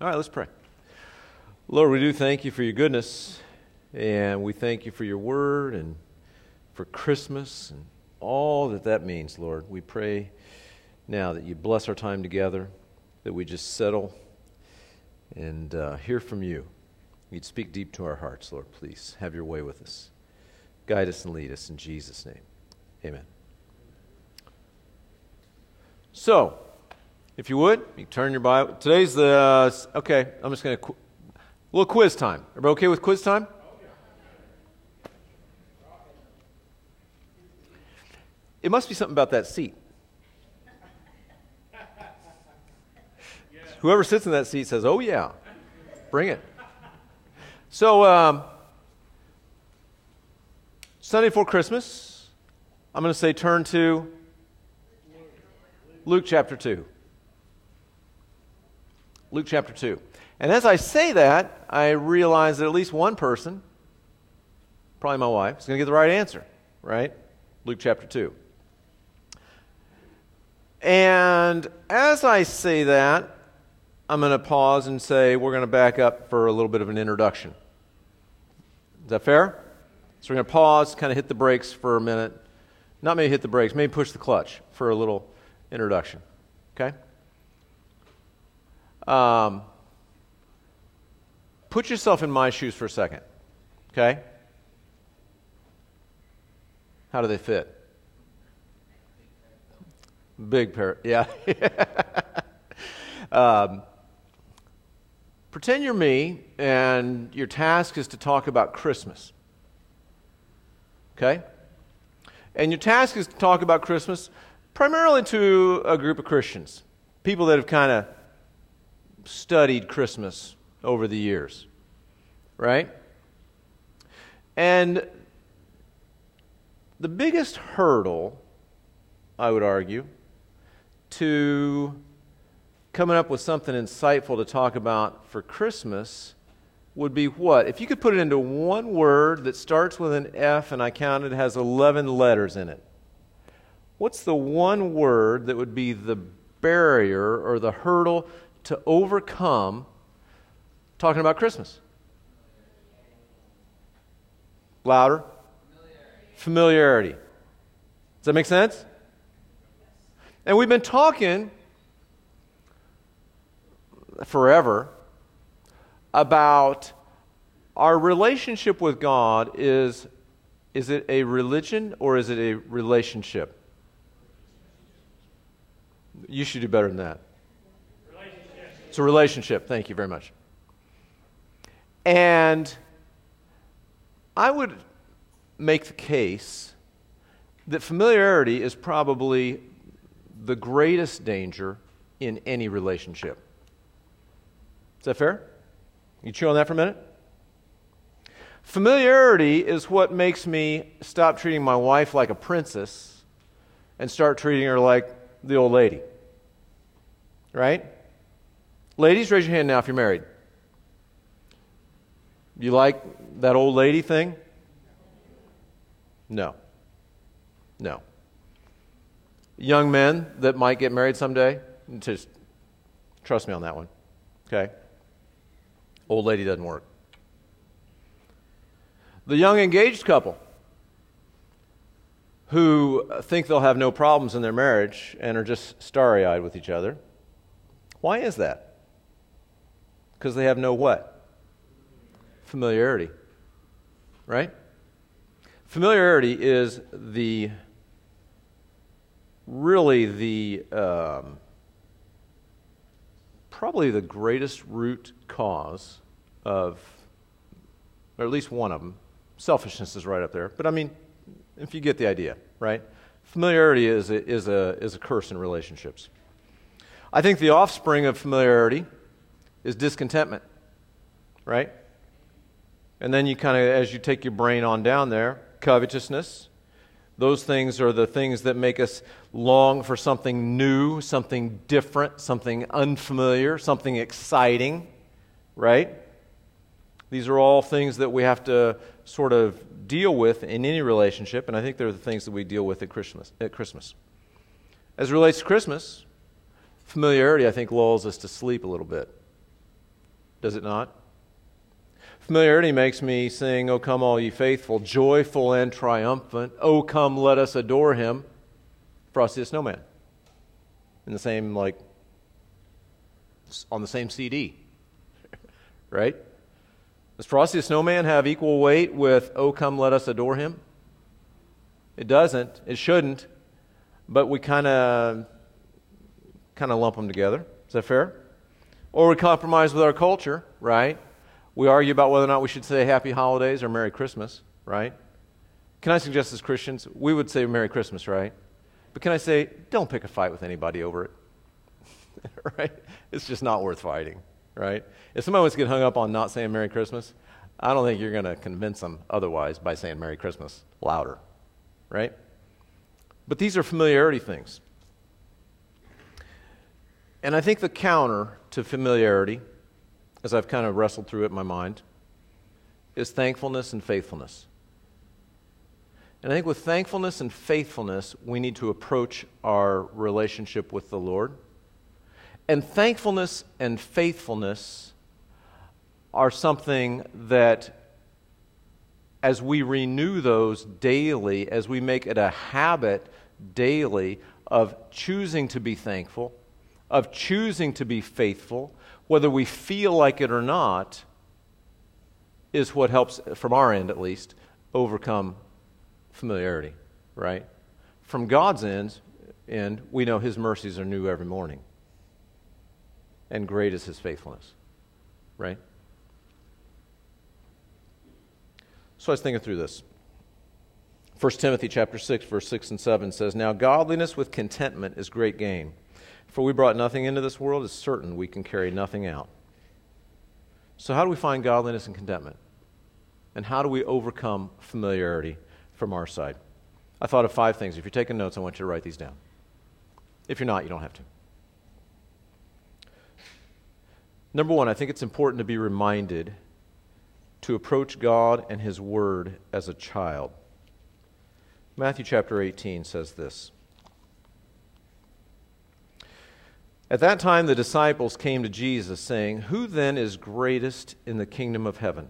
All right, let's pray. Lord, we do thank you for your goodness, and we thank you for your word and for Christmas and all that that means, Lord. We pray now that you bless our time together, that we just settle and uh, hear from you. You'd speak deep to our hearts, Lord, please. Have your way with us. Guide us and lead us in Jesus' name. Amen. So, if you would, you turn your Bible. Today's the, uh, okay, I'm just going to, qu- a little quiz time. Everybody okay with quiz time? It must be something about that seat. Whoever sits in that seat says, oh, yeah, bring it. So, um, Sunday before Christmas, I'm going to say turn to Luke chapter 2. Luke chapter 2. And as I say that, I realize that at least one person, probably my wife, is going to get the right answer, right? Luke chapter 2. And as I say that, I'm going to pause and say we're going to back up for a little bit of an introduction. Is that fair? So we're going to pause, kind of hit the brakes for a minute. Not maybe hit the brakes, maybe push the clutch for a little introduction. Okay? Um, put yourself in my shoes for a second. Okay? How do they fit? Big pair. Yeah. um, pretend you're me, and your task is to talk about Christmas. Okay? And your task is to talk about Christmas primarily to a group of Christians, people that have kind of studied Christmas over the years, right? And the biggest hurdle, I would argue, to coming up with something insightful to talk about for Christmas would be what? If you could put it into one word that starts with an F and I counted has 11 letters in it, what's the one word that would be the barrier or the hurdle to overcome talking about Christmas? Louder? Familiarity. Does that make sense? And we've been talking forever about our relationship with God is is it a religion or is it a relationship? You should do better than that. It's a relationship. Thank you very much. And I would make the case that familiarity is probably the greatest danger in any relationship. Is that fair? You chew on that for a minute? Familiarity is what makes me stop treating my wife like a princess and start treating her like the old lady. Right? Ladies, raise your hand now if you're married. You like that old lady thing? No. No. Young men that might get married someday, just trust me on that one. Okay? Old lady doesn't work. The young engaged couple who think they'll have no problems in their marriage and are just starry eyed with each other. Why is that? Because they have no what? Familiarity. Right? Familiarity is the really the um, probably the greatest root cause of, or at least one of them, selfishness is right up there. But I mean, if you get the idea, right? Familiarity is a, is a, is a curse in relationships. I think the offspring of familiarity is discontentment, right? And then you kind of, as you take your brain on down there, covetousness. Those things are the things that make us long for something new, something different, something unfamiliar, something exciting, right? These are all things that we have to sort of deal with in any relationship, and I think they're the things that we deal with at Christmas. At Christmas. As it relates to Christmas, familiarity, I think, lulls us to sleep a little bit. Does it not? Familiarity makes me sing, O come, all ye faithful, joyful and triumphant. O come, let us adore him. Frosty the Snowman. In the same, like, on the same CD. right? Does Frosty the Snowman have equal weight with, Oh, come, let us adore him? It doesn't. It shouldn't. But we kind of kind of lump them together. Is that fair? Or we compromise with our culture, right? We argue about whether or not we should say Happy Holidays or Merry Christmas, right? Can I suggest as Christians, we would say Merry Christmas, right? But can I say, don't pick a fight with anybody over it? right? It's just not worth fighting, right? If somebody wants to get hung up on not saying Merry Christmas, I don't think you're going to convince them otherwise by saying Merry Christmas louder, right? But these are familiarity things. And I think the counter to familiarity as I've kind of wrestled through it in my mind, is thankfulness and faithfulness. And I think with thankfulness and faithfulness, we need to approach our relationship with the Lord. And thankfulness and faithfulness are something that, as we renew those daily, as we make it a habit daily of choosing to be thankful, of choosing to be faithful, whether we feel like it or not, is what helps, from our end at least, overcome familiarity, right? From God's end, end, we know His mercies are new every morning. And great is His faithfulness, right? So I was thinking through this. 1 Timothy chapter 6 verse 6 and 7 says, "Now godliness with contentment is great gain." For we brought nothing into this world, it's certain we can carry nothing out. So, how do we find godliness and contentment? And how do we overcome familiarity from our side? I thought of five things. If you're taking notes, I want you to write these down. If you're not, you don't have to. Number one, I think it's important to be reminded to approach God and His Word as a child. Matthew chapter 18 says this. At that time, the disciples came to Jesus, saying, Who then is greatest in the kingdom of heaven?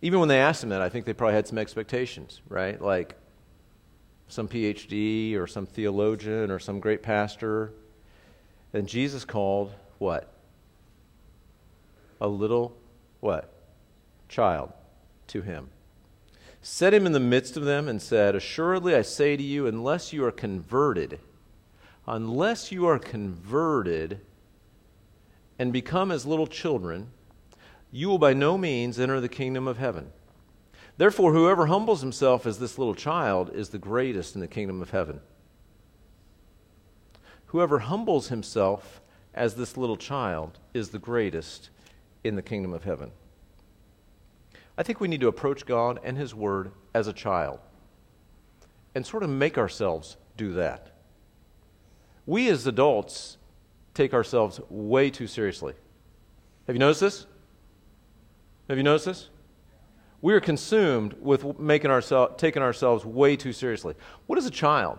Even when they asked him that, I think they probably had some expectations, right? Like some PhD or some theologian or some great pastor. And Jesus called what? A little what? Child to him. Set him in the midst of them and said, Assuredly I say to you, unless you are converted, unless you are converted and become as little children, you will by no means enter the kingdom of heaven. Therefore, whoever humbles himself as this little child is the greatest in the kingdom of heaven. Whoever humbles himself as this little child is the greatest in the kingdom of heaven. I think we need to approach God and His Word as a child and sort of make ourselves do that we as adults take ourselves way too seriously. Have you noticed this? Have you noticed this? We are consumed with making ourselves, taking ourselves way too seriously. What is a child?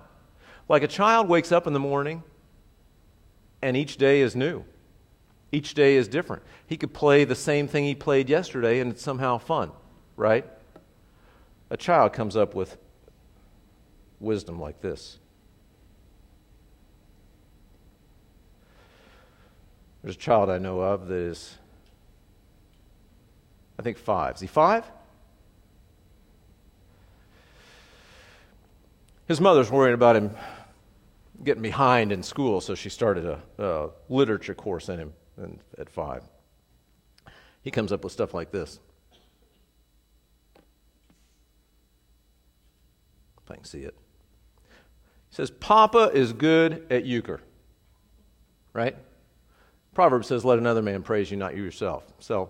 Like a child wakes up in the morning and each day is new. Each day is different. He could play the same thing he played yesterday and it's somehow fun, right? A child comes up with wisdom like this. There's a child I know of that is, I think, five. Is he five? His mother's worrying about him getting behind in school, so she started a, a literature course in him in, at five. He comes up with stuff like this. If I can see it. He says, Papa is good at euchre. Right? Proverbs says, Let another man praise you, not you yourself. So,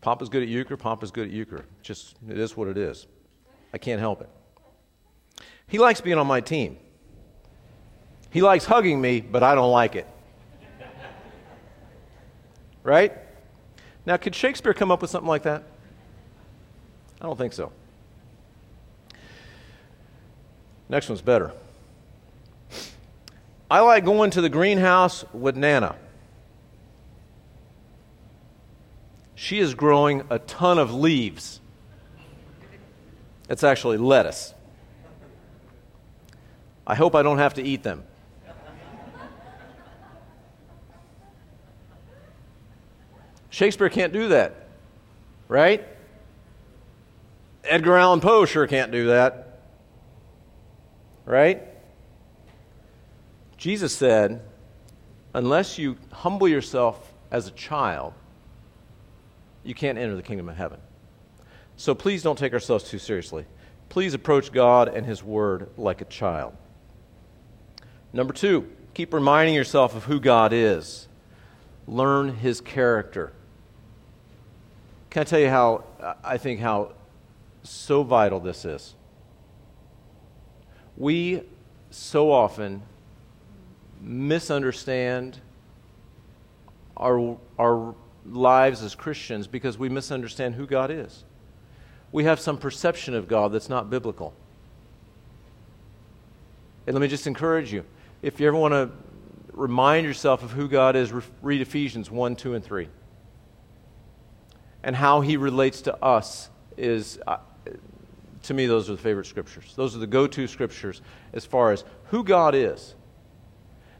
Papa's good at euchre, Papa's good at euchre. Just, it is what it is. I can't help it. He likes being on my team. He likes hugging me, but I don't like it. right? Now, could Shakespeare come up with something like that? I don't think so. Next one's better. I like going to the greenhouse with Nana. She is growing a ton of leaves. It's actually lettuce. I hope I don't have to eat them. Shakespeare can't do that, right? Edgar Allan Poe sure can't do that, right? Jesus said, unless you humble yourself as a child, you can't enter the kingdom of heaven. So please don't take ourselves too seriously. Please approach God and His Word like a child. Number two, keep reminding yourself of who God is. Learn His character. Can I tell you how I think how so vital this is? We so often misunderstand our, our lives as Christians because we misunderstand who God is. We have some perception of God that's not biblical. And let me just encourage you if you ever want to remind yourself of who God is, read Ephesians 1, 2, and 3. And how he relates to us is, uh, to me, those are the favorite scriptures. Those are the go to scriptures as far as who God is.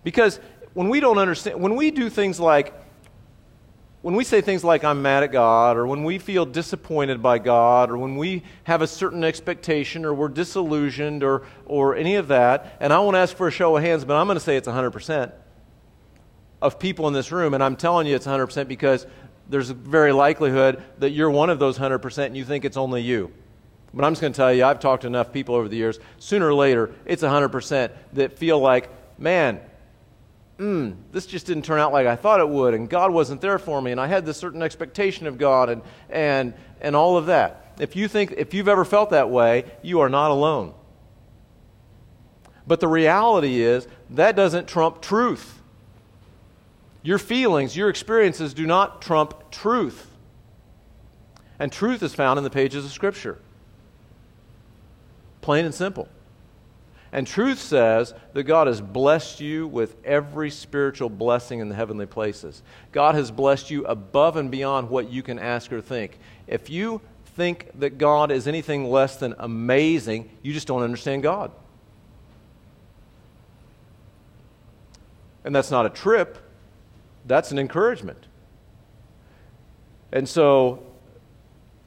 Because when we don't understand, when we do things like, when we say things like, I'm mad at God, or when we feel disappointed by God, or when we have a certain expectation, or we're disillusioned, or, or any of that, and I won't ask for a show of hands, but I'm going to say it's 100% of people in this room, and I'm telling you it's 100% because there's a very likelihood that you're one of those 100% and you think it's only you. But I'm just going to tell you, I've talked to enough people over the years, sooner or later, it's 100% that feel like, man, mm, this just didn't turn out like I thought it would, and God wasn't there for me, and I had this certain expectation of God, and, and, and all of that. If you think, if you've ever felt that way, you are not alone. But the reality is, that doesn't trump truth. Your feelings, your experiences do not trump truth. And truth is found in the pages of Scripture. Plain and simple. And truth says that God has blessed you with every spiritual blessing in the heavenly places. God has blessed you above and beyond what you can ask or think. If you think that God is anything less than amazing, you just don't understand God. And that's not a trip, that's an encouragement. And so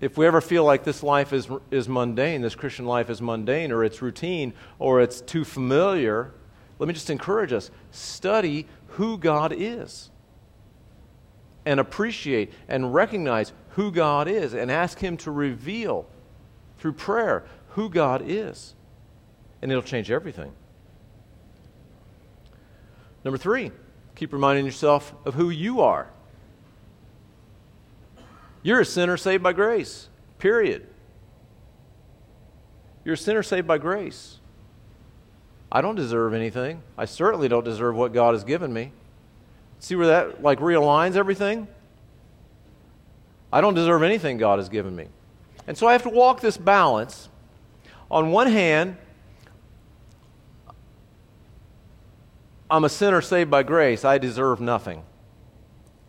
if we ever feel like this life is, is mundane, this Christian life is mundane, or it's routine, or it's too familiar, let me just encourage us study who God is. And appreciate and recognize who God is, and ask Him to reveal through prayer who God is. And it'll change everything. Number three, keep reminding yourself of who you are. You're a sinner saved by grace, period. You're a sinner saved by grace. I don't deserve anything. I certainly don't deserve what God has given me. See where that like realigns everything? I don't deserve anything God has given me. And so I have to walk this balance. On one hand, I'm a sinner saved by grace. I deserve nothing.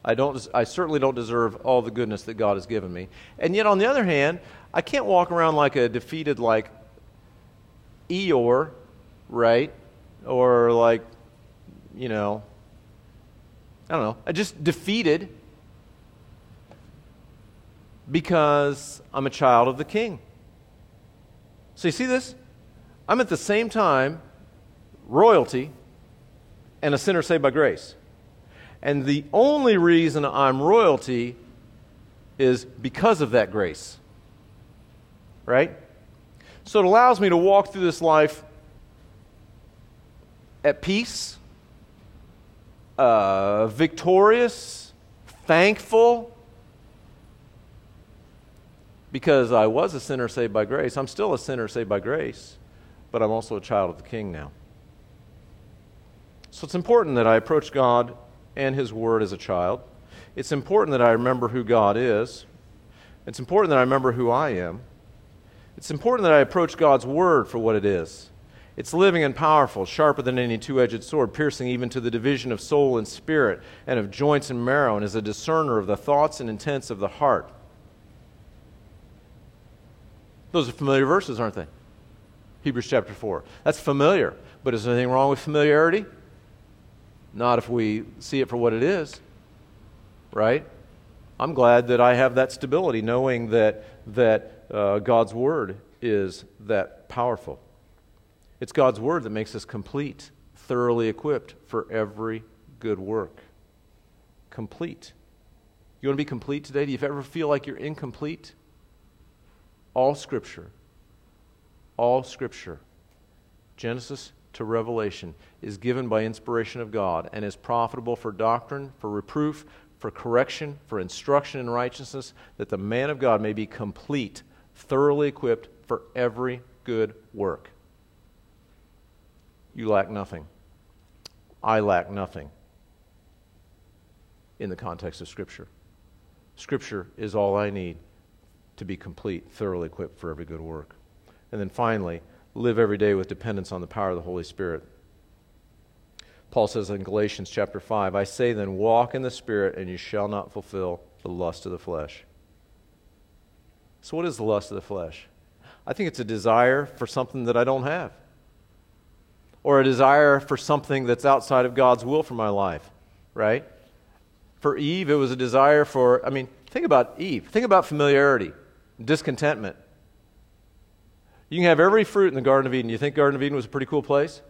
I, don't, I certainly don't deserve all the goodness that God has given me. And yet, on the other hand, I can't walk around like a defeated, like Eeyore, right? Or like, you know, I don't know, I just defeated because I'm a child of the king. So you see this? I'm at the same time royalty and a sinner saved by grace. And the only reason I'm royalty is because of that grace. Right? So it allows me to walk through this life at peace, uh, victorious, thankful, because I was a sinner saved by grace. I'm still a sinner saved by grace, but I'm also a child of the King now. So it's important that I approach God and His Word as a child. It's important that I remember who God is. It's important that I remember who I am. It's important that I approach God's Word for what it is. It's living and powerful, sharper than any two edged sword, piercing even to the division of soul and spirit, and of joints and marrow, and is a discerner of the thoughts and intents of the heart. Those are familiar verses, aren't they? Hebrews chapter 4. That's familiar. But is there anything wrong with familiarity? Not if we see it for what it is, right? I'm glad that I have that stability, knowing that, that uh, God's Word is that powerful. It's God's Word that makes us complete, thoroughly equipped for every good work. Complete. You want to be complete today? Do you ever feel like you're incomplete? All Scripture, all Scripture, Genesis to Revelation, is given by inspiration of God and is profitable for doctrine, for reproof, for correction, for instruction in righteousness, that the man of God may be complete, thoroughly equipped for every good work. You lack nothing. I lack nothing in the context of Scripture. Scripture is all I need to be complete, thoroughly equipped for every good work. And then finally, live every day with dependence on the power of the Holy Spirit. Paul says in Galatians chapter 5, I say then, walk in the Spirit, and you shall not fulfill the lust of the flesh. So, what is the lust of the flesh? I think it's a desire for something that I don't have, or a desire for something that's outside of God's will for my life, right? For Eve, it was a desire for, I mean, think about Eve. Think about familiarity, discontentment. You can have every fruit in the Garden of Eden. You think Garden of Eden was a pretty cool place?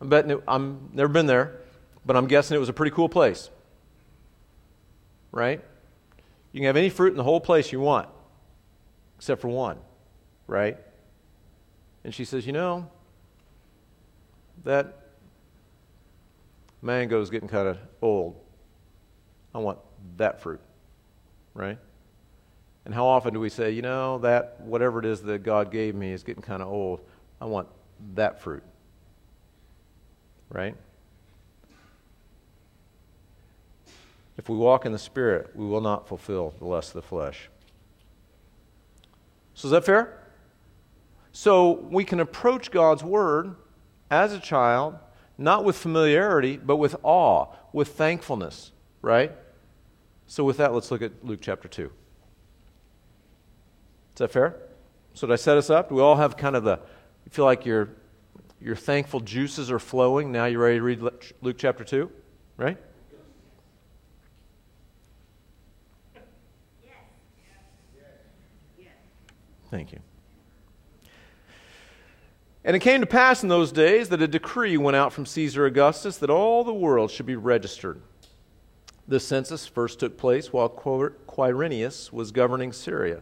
I'm betting it, I'm never been there, but I'm guessing it was a pretty cool place. Right? You can have any fruit in the whole place you want, except for one. Right? And she says, You know, that mango is getting kind of old. I want that fruit. Right? And how often do we say, you know, that whatever it is that God gave me is getting kind of old. I want that fruit. Right? If we walk in the Spirit, we will not fulfill the lust of the flesh. So, is that fair? So, we can approach God's Word as a child, not with familiarity, but with awe, with thankfulness, right? So, with that, let's look at Luke chapter 2. Is that fair? So did I set us up? Do we all have kind of the, you feel like your, your thankful juices are flowing? Now you're ready to read Luke chapter 2, right? Thank you. And it came to pass in those days that a decree went out from Caesar Augustus that all the world should be registered. The census first took place while Quirinius was governing Syria.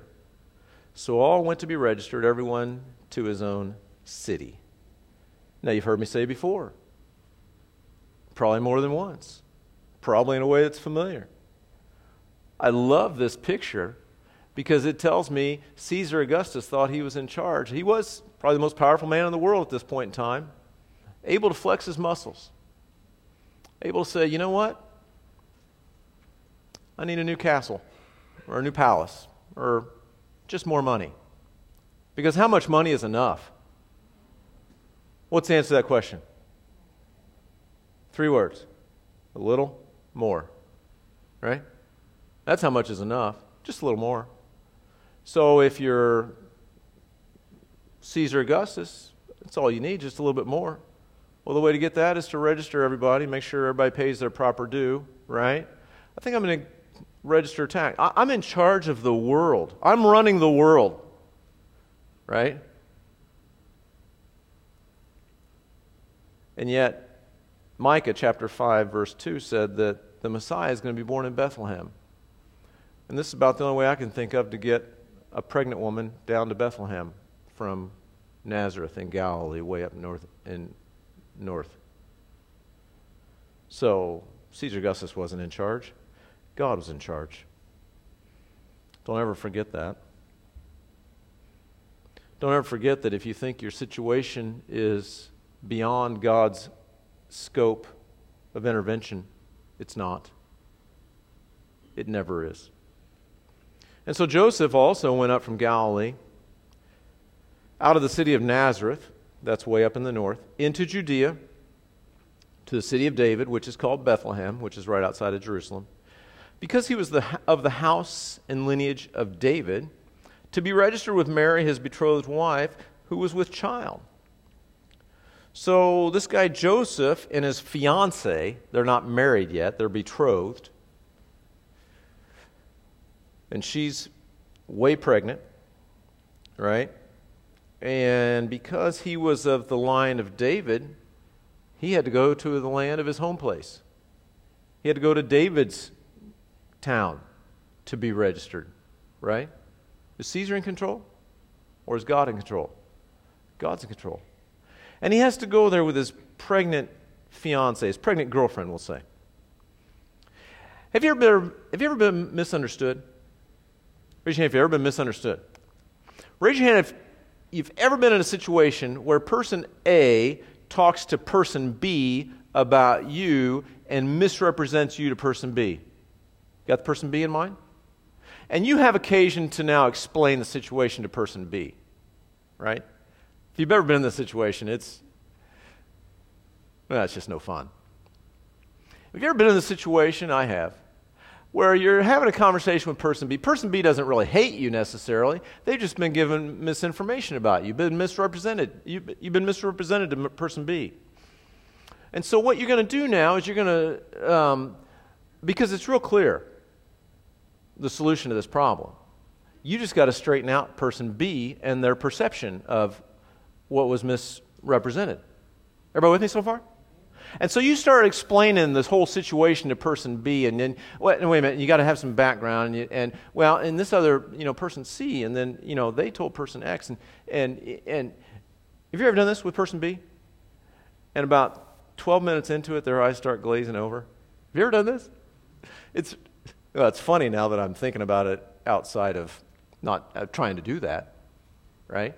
So all went to be registered, everyone to his own city. Now, you've heard me say before, probably more than once, probably in a way that's familiar. I love this picture because it tells me Caesar Augustus thought he was in charge. He was probably the most powerful man in the world at this point in time, able to flex his muscles, able to say, you know what? I need a new castle or a new palace or just more money. Because how much money is enough? What's the answer to that question? Three words a little more. Right? That's how much is enough. Just a little more. So if you're Caesar Augustus, that's all you need, just a little bit more. Well, the way to get that is to register everybody, make sure everybody pays their proper due, right? I think I'm going to register tax. I, I'm in charge of the world. I'm running the world. Right? And yet, Micah chapter 5, verse 2 said that the Messiah is going to be born in Bethlehem. And this is about the only way I can think of to get a pregnant woman down to Bethlehem from Nazareth in Galilee, way up north in north. So Caesar Augustus wasn't in charge. God was in charge. Don't ever forget that. Don't ever forget that if you think your situation is beyond God's scope of intervention, it's not. It never is. And so Joseph also went up from Galilee out of the city of Nazareth, that's way up in the north, into Judea, to the city of David, which is called Bethlehem, which is right outside of Jerusalem, because he was the, of the house and lineage of David, to be registered with Mary, his betrothed wife, who was with child. So this guy Joseph and his fiance, they're not married yet, they're betrothed. And she's way pregnant, right? And because he was of the line of David, he had to go to the land of his home place. He had to go to David's town to be registered, right? Is Caesar in control? Or is God in control? God's in control. And he has to go there with his pregnant fiance, his pregnant girlfriend, we'll say. Have you ever been, have you ever been misunderstood? Raise your hand if you've ever been misunderstood. Raise your hand if you've ever been in a situation where person A talks to person B about you and misrepresents you to person B. Got the person B in mind? And you have occasion to now explain the situation to person B, right? If you've ever been in this situation, it's, well, it's just no fun. Have you ever been in this situation? I have. Where you're having a conversation with person B. Person B doesn't really hate you necessarily. They've just been given misinformation about you. Been misrepresented. You've, you've been misrepresented to person B. And so, what you're going to do now is you're going to, um, because it's real clear the solution to this problem. You just got to straighten out person B and their perception of what was misrepresented. Everybody with me so far? And so you start explaining this whole situation to person B, and then wait, wait a minute, you got to have some background, and, you, and well, and this other you know person C, and then you know they told person X, and and and have you ever done this with person B? And about 12 minutes into it, their eyes start glazing over. Have you ever done this? It's well, it's funny now that I'm thinking about it outside of not uh, trying to do that, right?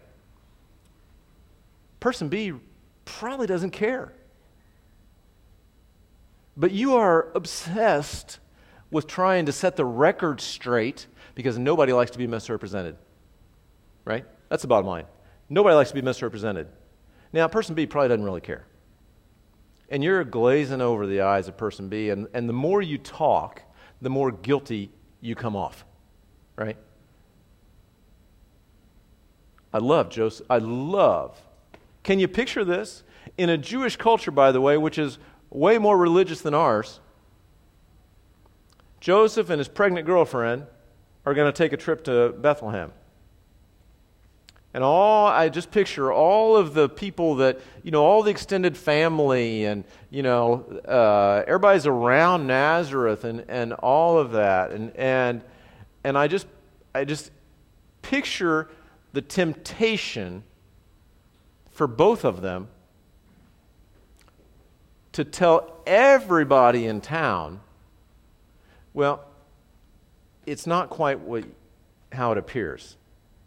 Person B probably doesn't care. But you are obsessed with trying to set the record straight because nobody likes to be misrepresented. Right? That's the bottom line. Nobody likes to be misrepresented. Now, person B probably doesn't really care. And you're glazing over the eyes of person B, and, and the more you talk, the more guilty you come off, right? I love Joseph. I love. Can you picture this? In a Jewish culture, by the way, which is way more religious than ours, Joseph and his pregnant girlfriend are going to take a trip to Bethlehem. And all I just picture all of the people that you know, all the extended family, and you know, uh, everybody's around Nazareth, and, and all of that, and and and I just I just picture the temptation for both of them to tell everybody in town, well, it's not quite what, how it appears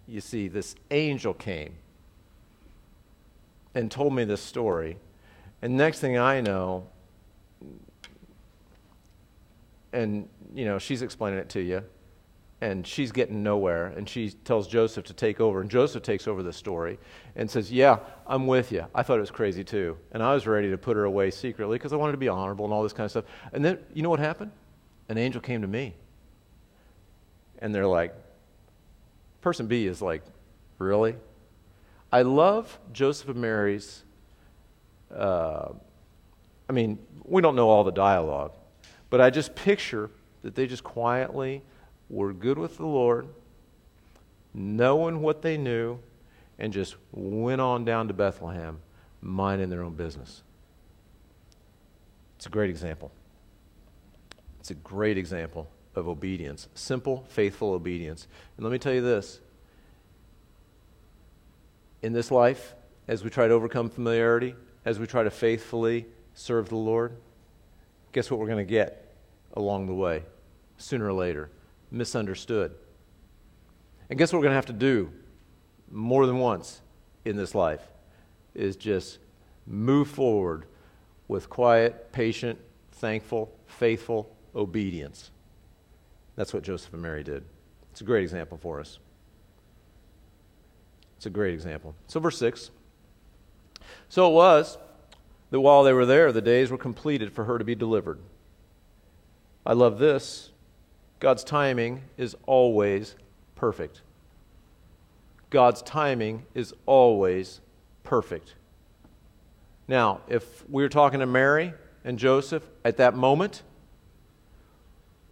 you see, this angel came and told me this story. And next thing I know, and, you know, she's explaining it to you, and she's getting nowhere. And she tells Joseph to take over. And Joseph takes over the story and says, Yeah, I'm with you. I thought it was crazy too. And I was ready to put her away secretly because I wanted to be honorable and all this kind of stuff. And then, you know what happened? An angel came to me. And they're like, Person B is like, really? I love Joseph and Mary's. Uh, I mean, we don't know all the dialogue, but I just picture that they just quietly were good with the Lord, knowing what they knew, and just went on down to Bethlehem, minding their own business. It's a great example. It's a great example of obedience simple, faithful obedience. And let me tell you this in this life, as we try to overcome familiarity, as we try to faithfully serve the Lord, guess what we're going to get along the way, sooner or later? Misunderstood. And guess what we're going to have to do more than once in this life? Is just move forward with quiet, patient, thankful, faithful obedience. That's what Joseph and Mary did. It's a great example for us. It's a great example. So, verse 6 So it was that while they were there, the days were completed for her to be delivered. I love this. God's timing is always perfect. God's timing is always perfect. Now, if we were talking to Mary and Joseph at that moment,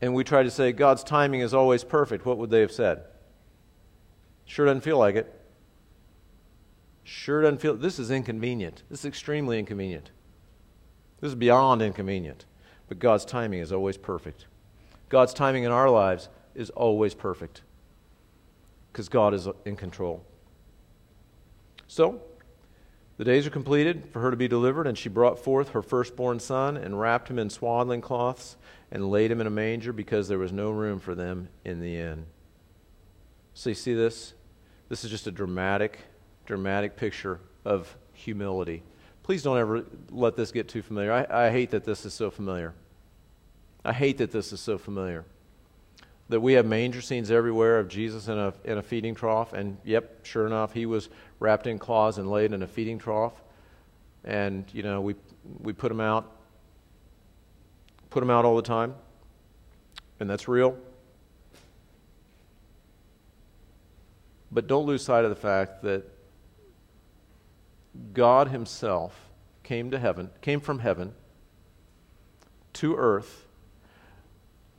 and we try to say God's timing is always perfect, what would they have said? Sure doesn't feel like it. Sure doesn't feel. This is inconvenient. This is extremely inconvenient. This is beyond inconvenient. But God's timing is always perfect. God's timing in our lives is always perfect because God is in control. So, the days are completed for her to be delivered, and she brought forth her firstborn son and wrapped him in swaddling cloths and laid him in a manger because there was no room for them in the inn. So, you see this? This is just a dramatic, dramatic picture of humility. Please don't ever let this get too familiar. I, I hate that this is so familiar. I hate that this is so familiar. That we have manger scenes everywhere of Jesus in a, in a feeding trough, and yep, sure enough, he was wrapped in cloths and laid in a feeding trough. And, you know, we, we put them out, put them out all the time, and that's real. But don't lose sight of the fact that God Himself came to heaven, came from heaven to earth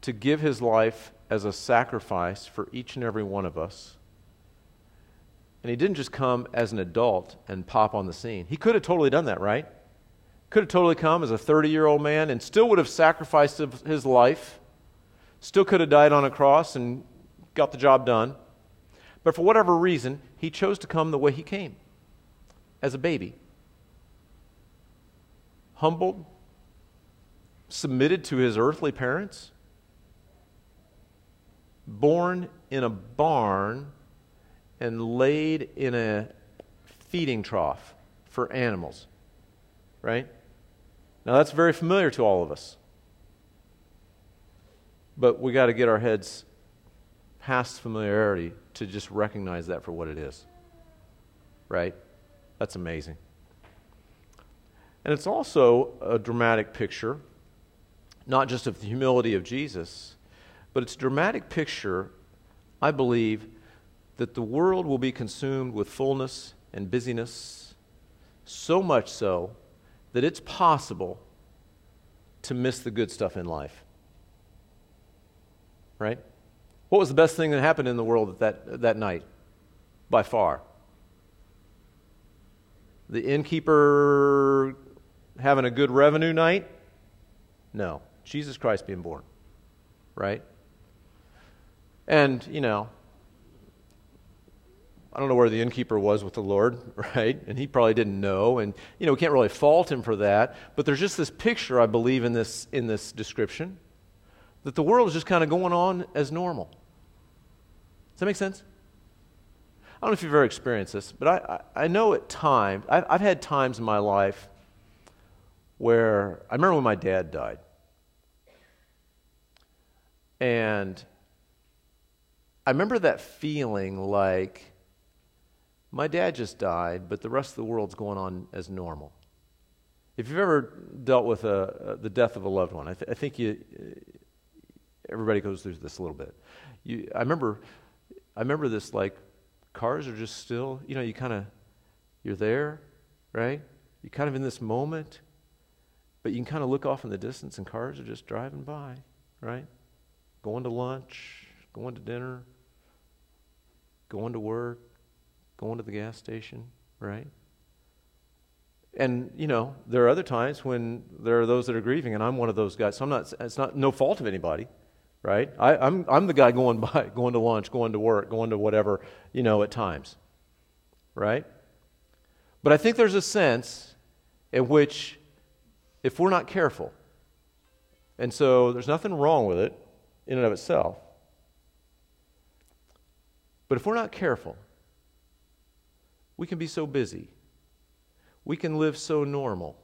to give His life as a sacrifice for each and every one of us. And He didn't just come as an adult and pop on the scene. He could have totally done that, right? Could have totally come as a 30 year old man and still would have sacrificed his life, still could have died on a cross and got the job done. But for whatever reason, he chose to come the way he came as a baby. Humbled, submitted to his earthly parents, born in a barn and laid in a feeding trough for animals. Right? Now that's very familiar to all of us. But we got to get our heads past familiarity to just recognize that for what it is. Right? That's amazing. And it's also a dramatic picture, not just of the humility of Jesus, but it's a dramatic picture, I believe, that the world will be consumed with fullness and busyness, so much so that it's possible to miss the good stuff in life. Right? What was the best thing that happened in the world that, that night? By far. The innkeeper having a good revenue night? No. Jesus Christ being born. Right? And, you know, I don't know where the innkeeper was with the Lord, right? And he probably didn't know. And, you know, we can't really fault him for that. But there's just this picture, I believe, in this, in this description that the world is just kind of going on as normal. Does that make sense? I don't know if you've ever experienced this, but I, I, I know at times, I've, I've had times in my life where I remember when my dad died. And I remember that feeling like my dad just died, but the rest of the world's going on as normal. If you've ever dealt with a, a, the death of a loved one, I, th- I, think you, uh, everybody goes through this a little bit. You, I remember, I remember this like cars are just still, you know, you kind of, you're there, right? You're kind of in this moment, but you can kind of look off in the distance and cars are just driving by, right? Going to lunch, going to dinner, going to work, going to the gas station, right? And you know, there are other times when there are those that are grieving, and I'm one of those guys. So I'm not. It's not no fault of anybody, right? I, I'm I'm the guy going by, going to lunch, going to work, going to whatever, you know, at times, right? But I think there's a sense in which, if we're not careful, and so there's nothing wrong with it in and of itself, but if we're not careful, we can be so busy. We can live so normal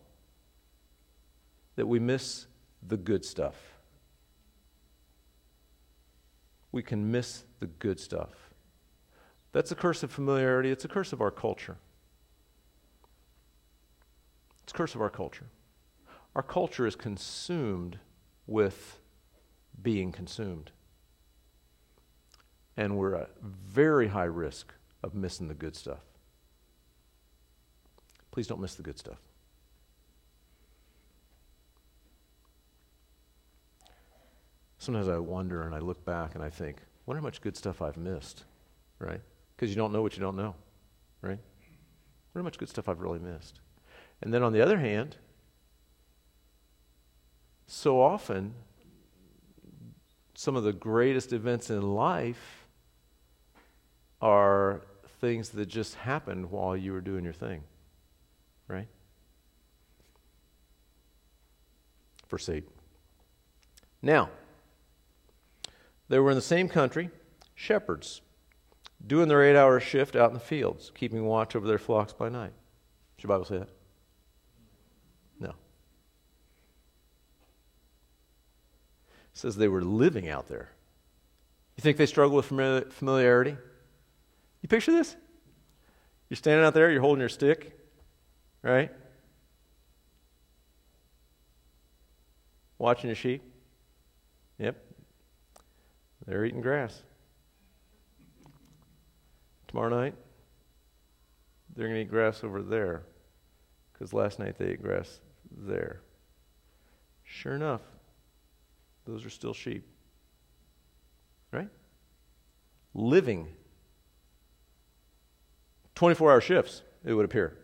that we miss the good stuff. We can miss the good stuff. That's a curse of familiarity, it's a curse of our culture. It's a curse of our culture. Our culture is consumed with being consumed. And we're at very high risk of missing the good stuff. Please don't miss the good stuff. Sometimes I wonder and I look back and I think, wonder how much good stuff I've missed, right? Because you don't know what you don't know, right? Wonder how much good stuff I've really missed. And then on the other hand, so often, some of the greatest events in life are things that just happened while you were doing your thing, right? 8. Now, they were in the same country, shepherds, doing their eight hour shift out in the fields, keeping watch over their flocks by night. Does your Bible say that? No. Says they were living out there. You think they struggle with familiarity? You picture this? You're standing out there, you're holding your stick, right? Watching your sheep. Yep. They're eating grass. Tomorrow night, they're going to eat grass over there because last night they ate grass there. Sure enough, those are still sheep. Right? Living. 24 hour shifts, it would appear.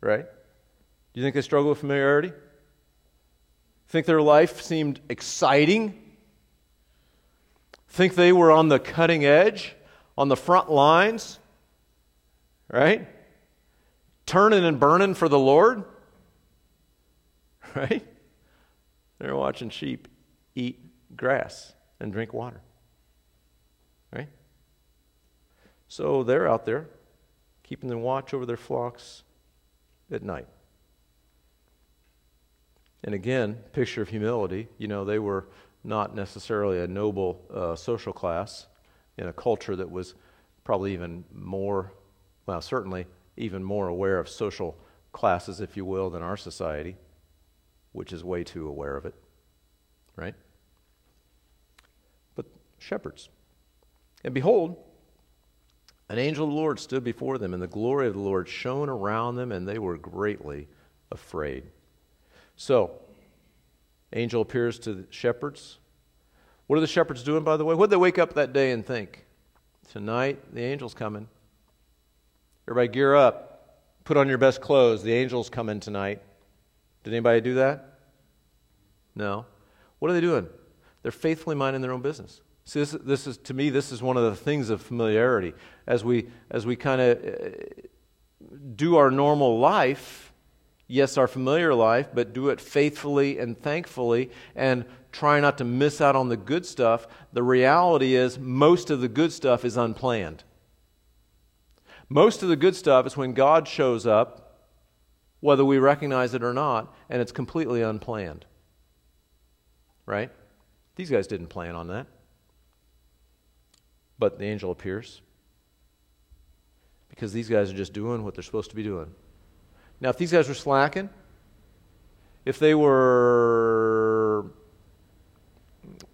Right? Do you think they struggle with familiarity? Think their life seemed exciting? Think they were on the cutting edge, on the front lines? Right? Turning and burning for the Lord? Right? They're watching sheep eat grass and drink water. Right? So they're out there keeping the watch over their flocks at night. And again, picture of humility. You know, they were not necessarily a noble uh, social class in a culture that was probably even more, well, certainly even more aware of social classes, if you will, than our society, which is way too aware of it, right? But shepherds. And behold, an angel of the Lord stood before them, and the glory of the Lord shone around them, and they were greatly afraid. So, angel appears to the shepherds. What are the shepherds doing, by the way? What did they wake up that day and think? Tonight, the angel's coming. Everybody gear up. Put on your best clothes. The angel's coming tonight. Did anybody do that? No. What are they doing? They're faithfully minding their own business. See, this, this is to me, this is one of the things of familiarity. As we as we kind of uh, do our normal life, yes, our familiar life, but do it faithfully and thankfully, and try not to miss out on the good stuff. The reality is, most of the good stuff is unplanned. Most of the good stuff is when God shows up, whether we recognize it or not, and it's completely unplanned. Right? These guys didn't plan on that. But the angel appears because these guys are just doing what they're supposed to be doing. Now, if these guys were slacking, if they were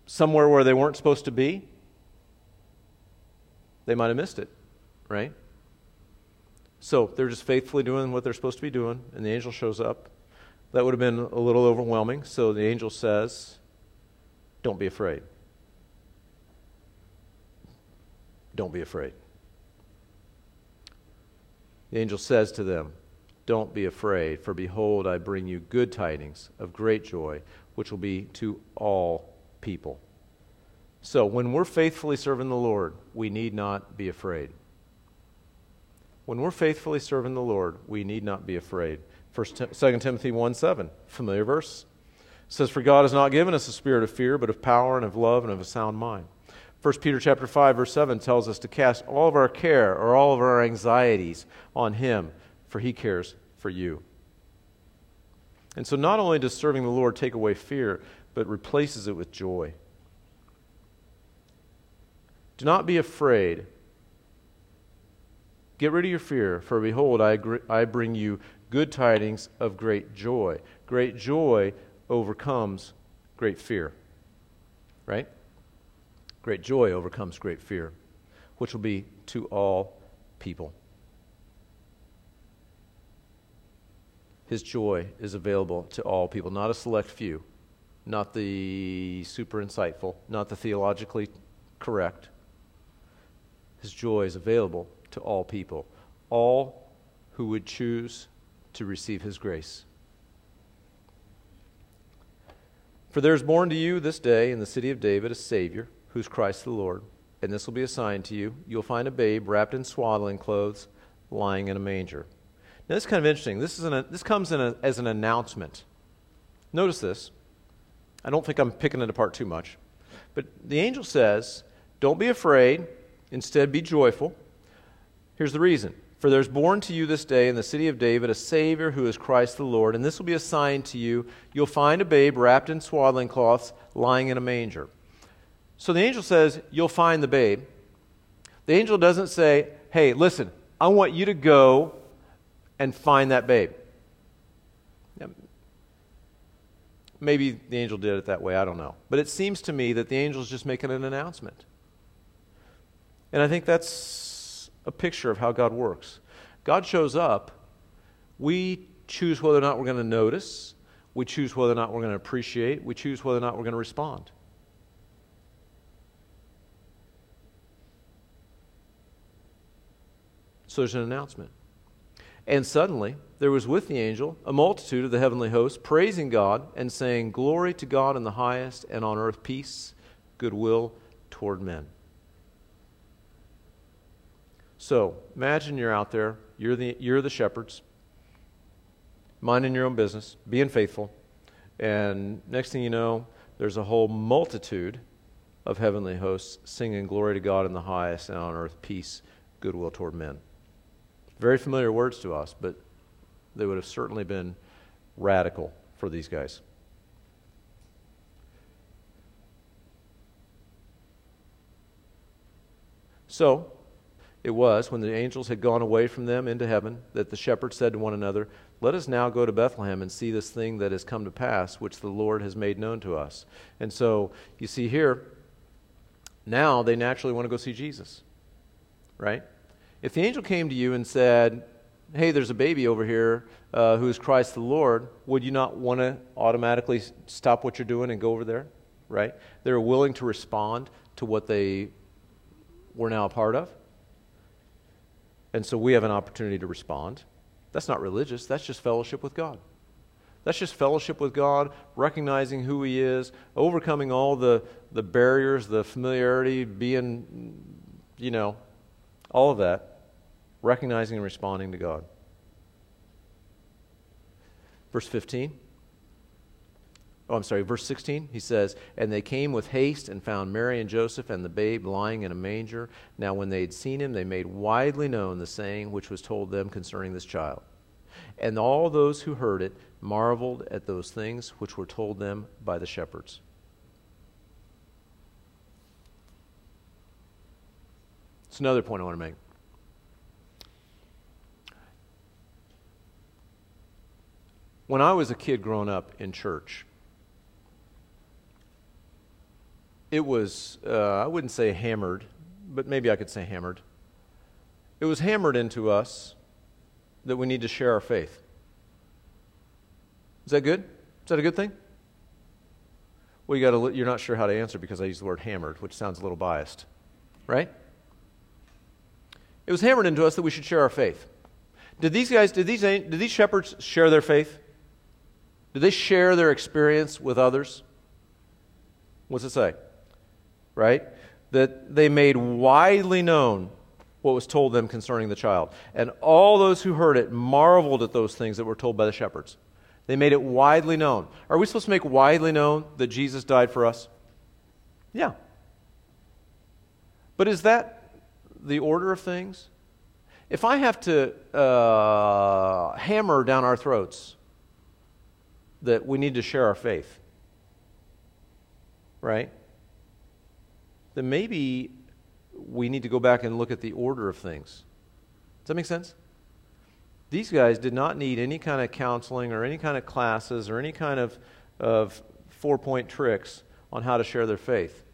somewhere where they weren't supposed to be, they might have missed it, right? So they're just faithfully doing what they're supposed to be doing, and the angel shows up. That would have been a little overwhelming. So the angel says, Don't be afraid. Don't be afraid. The angel says to them, Don't be afraid, for behold, I bring you good tidings of great joy, which will be to all people. So, when we're faithfully serving the Lord, we need not be afraid. When we're faithfully serving the Lord, we need not be afraid. First, 2 Timothy 1 7, familiar verse, says, For God has not given us a spirit of fear, but of power and of love and of a sound mind. 1 Peter chapter 5 verse 7 tells us to cast all of our care or all of our anxieties on him for he cares for you. And so not only does serving the Lord take away fear, but replaces it with joy. Do not be afraid. Get rid of your fear, for behold, I, I bring you good tidings of great joy. Great joy overcomes great fear. Right? Great joy overcomes great fear, which will be to all people. His joy is available to all people, not a select few, not the super insightful, not the theologically correct. His joy is available to all people, all who would choose to receive his grace. For there is born to you this day in the city of David a Savior, who's Christ the Lord. And this will be a sign to you. You'll find a babe wrapped in swaddling clothes, lying in a manger. Now, this is kind of interesting. This, is an, this comes in a, as an announcement. Notice this. I don't think I'm picking it apart too much. But the angel says, Don't be afraid, instead, be joyful. Here's the reason for there's born to you this day in the city of David a Savior who is Christ the Lord, and this will be a sign to you. You'll find a babe wrapped in swaddling cloths lying in a manger. So the angel says, You'll find the babe. The angel doesn't say, Hey, listen, I want you to go and find that babe. Maybe the angel did it that way, I don't know. But it seems to me that the angel is just making an announcement. And I think that's a picture of how God works. God shows up. We choose whether or not we're going to notice. We choose whether or not we're going to appreciate. We choose whether or not we're going to respond. So there's an announcement. And suddenly, there was with the angel a multitude of the heavenly hosts praising God and saying, Glory to God in the highest, and on earth peace, goodwill toward men. So imagine you're out there, you're the, you're the shepherds, minding your own business, being faithful, and next thing you know, there's a whole multitude of heavenly hosts singing glory to God in the highest and on earth peace, goodwill toward men. Very familiar words to us, but they would have certainly been radical for these guys. So, it was, when the angels had gone away from them into heaven, that the shepherds said to one another, Let us now go to Bethlehem and see this thing that has come to pass, which the Lord has made known to us. And so you see here, now they naturally want to go see Jesus, right? If the angel came to you and said, Hey, there's a baby over here uh, who is Christ the Lord, would you not want to automatically stop what you're doing and go over there, right? They're willing to respond to what they were now a part of. And so we have an opportunity to respond. That's not religious, that's just fellowship with God. That's just fellowship with God, recognizing who He is, overcoming all the, the barriers, the familiarity, being, you know, all of that, recognizing and responding to God. Verse 15. Oh, I'm sorry, verse 16, he says, And they came with haste and found Mary and Joseph and the babe lying in a manger. Now, when they had seen him, they made widely known the saying which was told them concerning this child. And all those who heard it marveled at those things which were told them by the shepherds. It's another point I want to make. When I was a kid growing up in church, it was, uh, I wouldn't say hammered, but maybe I could say hammered. It was hammered into us that we need to share our faith. Is that good? Is that a good thing? Well, you got you're not sure how to answer because I used the word hammered, which sounds a little biased, right? It was hammered into us that we should share our faith. Did these guys, did these, did these shepherds share their faith? Did they share their experience with others? What's it say? right? That they made widely known what was told them concerning the child. And all those who heard it marveled at those things that were told by the shepherds. They made it widely known. Are we supposed to make widely known that Jesus died for us? Yeah. But is that the order of things? If I have to uh, hammer down our throats that we need to share our faith, right? then maybe we need to go back and look at the order of things. Does that make sense? These guys did not need any kind of counseling or any kind of classes or any kind of, of four point tricks on how to share their faith.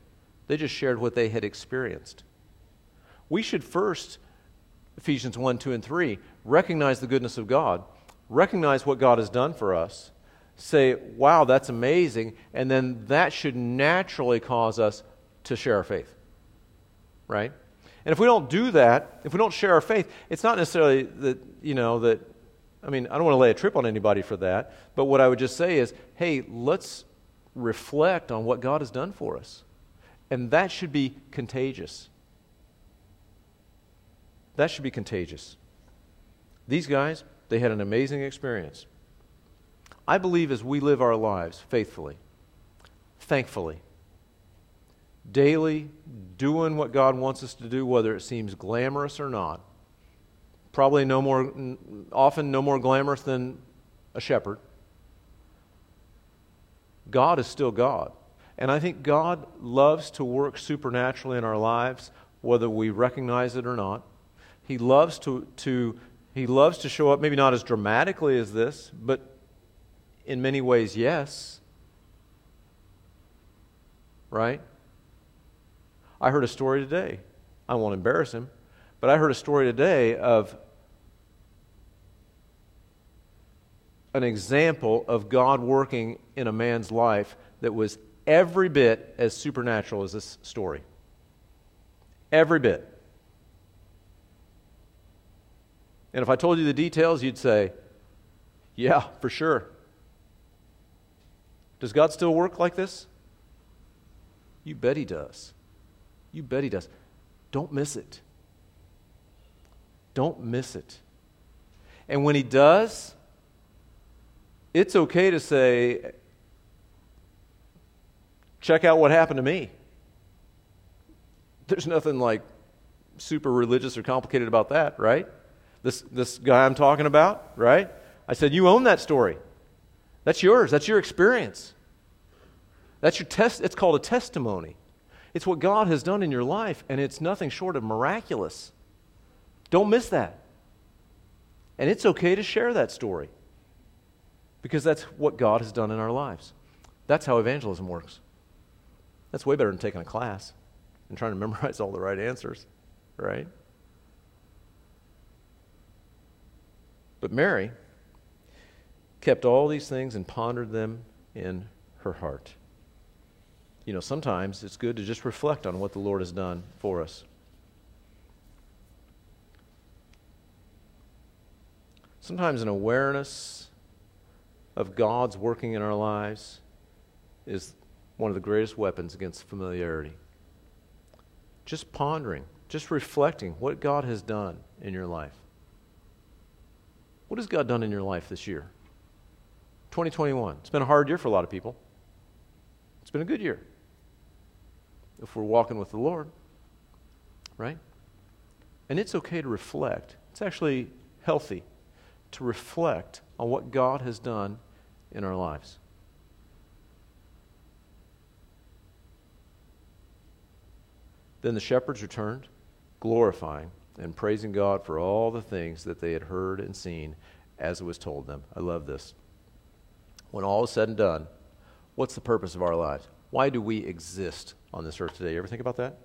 They just shared what they had experienced. We should first, Ephesians 1, 2, and 3, recognize the goodness of God, recognize what God has done for us, say, wow, that's amazing, and then that should naturally cause us to share our faith. Right? And if we don't do that, if we don't share our faith, it's not necessarily that, you know, that, I mean, I don't want to lay a trip on anybody for that, but what I would just say is, hey, let's reflect on what God has done for us. And that should be contagious. That should be contagious. These guys, they had an amazing experience. I believe as we live our lives faithfully, thankfully, daily doing what God wants us to do, whether it seems glamorous or not, probably no more, often no more glamorous than a shepherd, God is still God. And I think God loves to work supernaturally in our lives, whether we recognize it or not. He loves to, to, he loves to show up, maybe not as dramatically as this, but in many ways, yes. Right? I heard a story today. I won't embarrass him, but I heard a story today of an example of God working in a man's life that was every bit as supernatural as this story. Every bit. And if I told you the details, you'd say, yeah, for sure. Does God still work like this? You bet He does. You bet He does. Don't miss it. Don't miss it. And when He does, it's okay to say, check out what happened to me. There's nothing like super religious or complicated about that, right? This, this guy I'm talking about, right? I said, You own that story. That's yours. That's your experience. That's your test. It's called a testimony. It's what God has done in your life, and it's nothing short of miraculous. Don't miss that. And it's okay to share that story because that's what God has done in our lives. That's how evangelism works. That's way better than taking a class and trying to memorize all the right answers, right? But Mary kept all these things and pondered them in her heart. You know, sometimes it's good to just reflect on what the Lord has done for us. Sometimes an awareness of God's working in our lives is one of the greatest weapons against familiarity. Just pondering, just reflecting what God has done in your life. What has God done in your life this year? 2021. It's been a hard year for a lot of people. It's been a good year if we're walking with the Lord, right? And it's okay to reflect. It's actually healthy to reflect on what God has done in our lives. Then the shepherds returned, glorifying and praising God for all the things that they had heard and seen as it was told them. I love this. When all is said and done, what's the purpose of our lives? Why do we exist on this earth today? You ever think about that?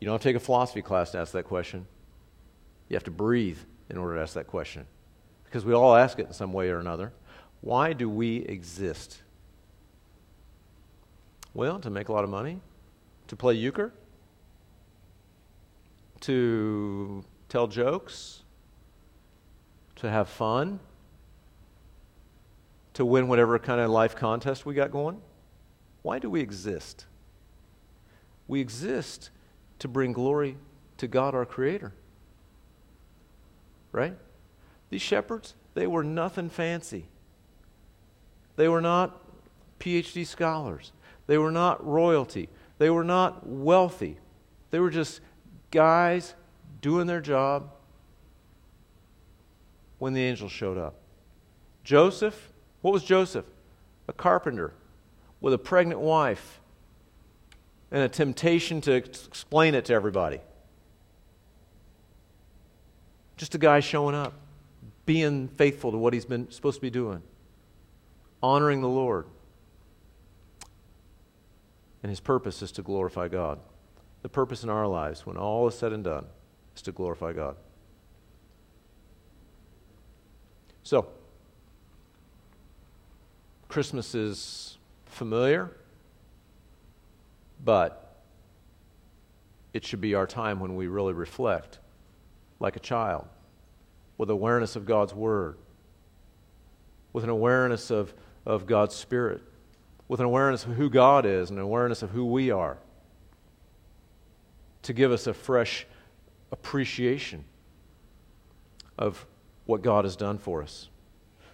You don't have to take a philosophy class to ask that question. You have to breathe in order to ask that question. Because we all ask it in some way or another. Why do we exist? Well, to make a lot of money, to play euchre, to tell jokes, to have fun, to win whatever kind of life contest we got going? Why do we exist? We exist to bring glory to God our Creator. Right? These shepherds, they were nothing fancy. They were not PhD scholars. They were not royalty. They were not wealthy. They were just guys doing their job when the angel showed up. Joseph, what was Joseph? A carpenter with a pregnant wife and a temptation to explain it to everybody. Just a guy showing up, being faithful to what he's been supposed to be doing, honoring the Lord. And his purpose is to glorify God. The purpose in our lives, when all is said and done, is to glorify God. So, Christmas is familiar, but it should be our time when we really reflect like a child with awareness of God's Word, with an awareness of, of God's Spirit, with an awareness of who God is and an awareness of who we are, to give us a fresh appreciation of what God has done for us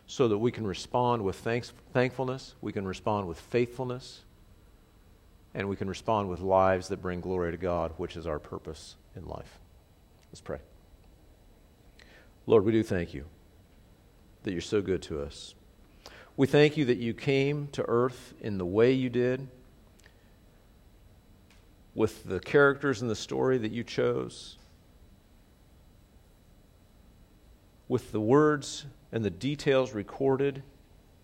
so that we can respond with thanks, thankfulness, we can respond with faithfulness, and we can respond with lives that bring glory to God, which is our purpose in life. Let's pray. Lord, we do thank you that you're so good to us. We thank you that you came to earth in the way you did, with the characters in the story that you chose, with the words and the details recorded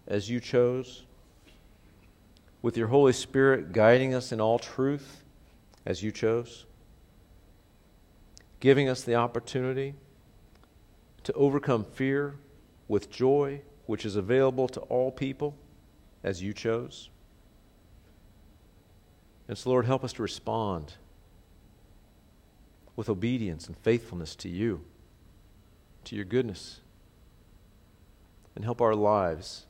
as you chose, with your Holy Spirit guiding us in all truth as you chose, giving us the opportunity to overcome fear with joy, which is available to all people as you chose. And so, Lord, help us to respond with obedience and faithfulness to you, to your goodness and help our lives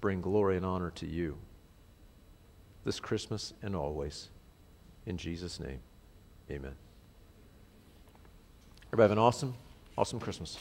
bring glory and honor to you this Christmas and always. In Jesus' name, amen. Everybody have an awesome, awesome Christmas.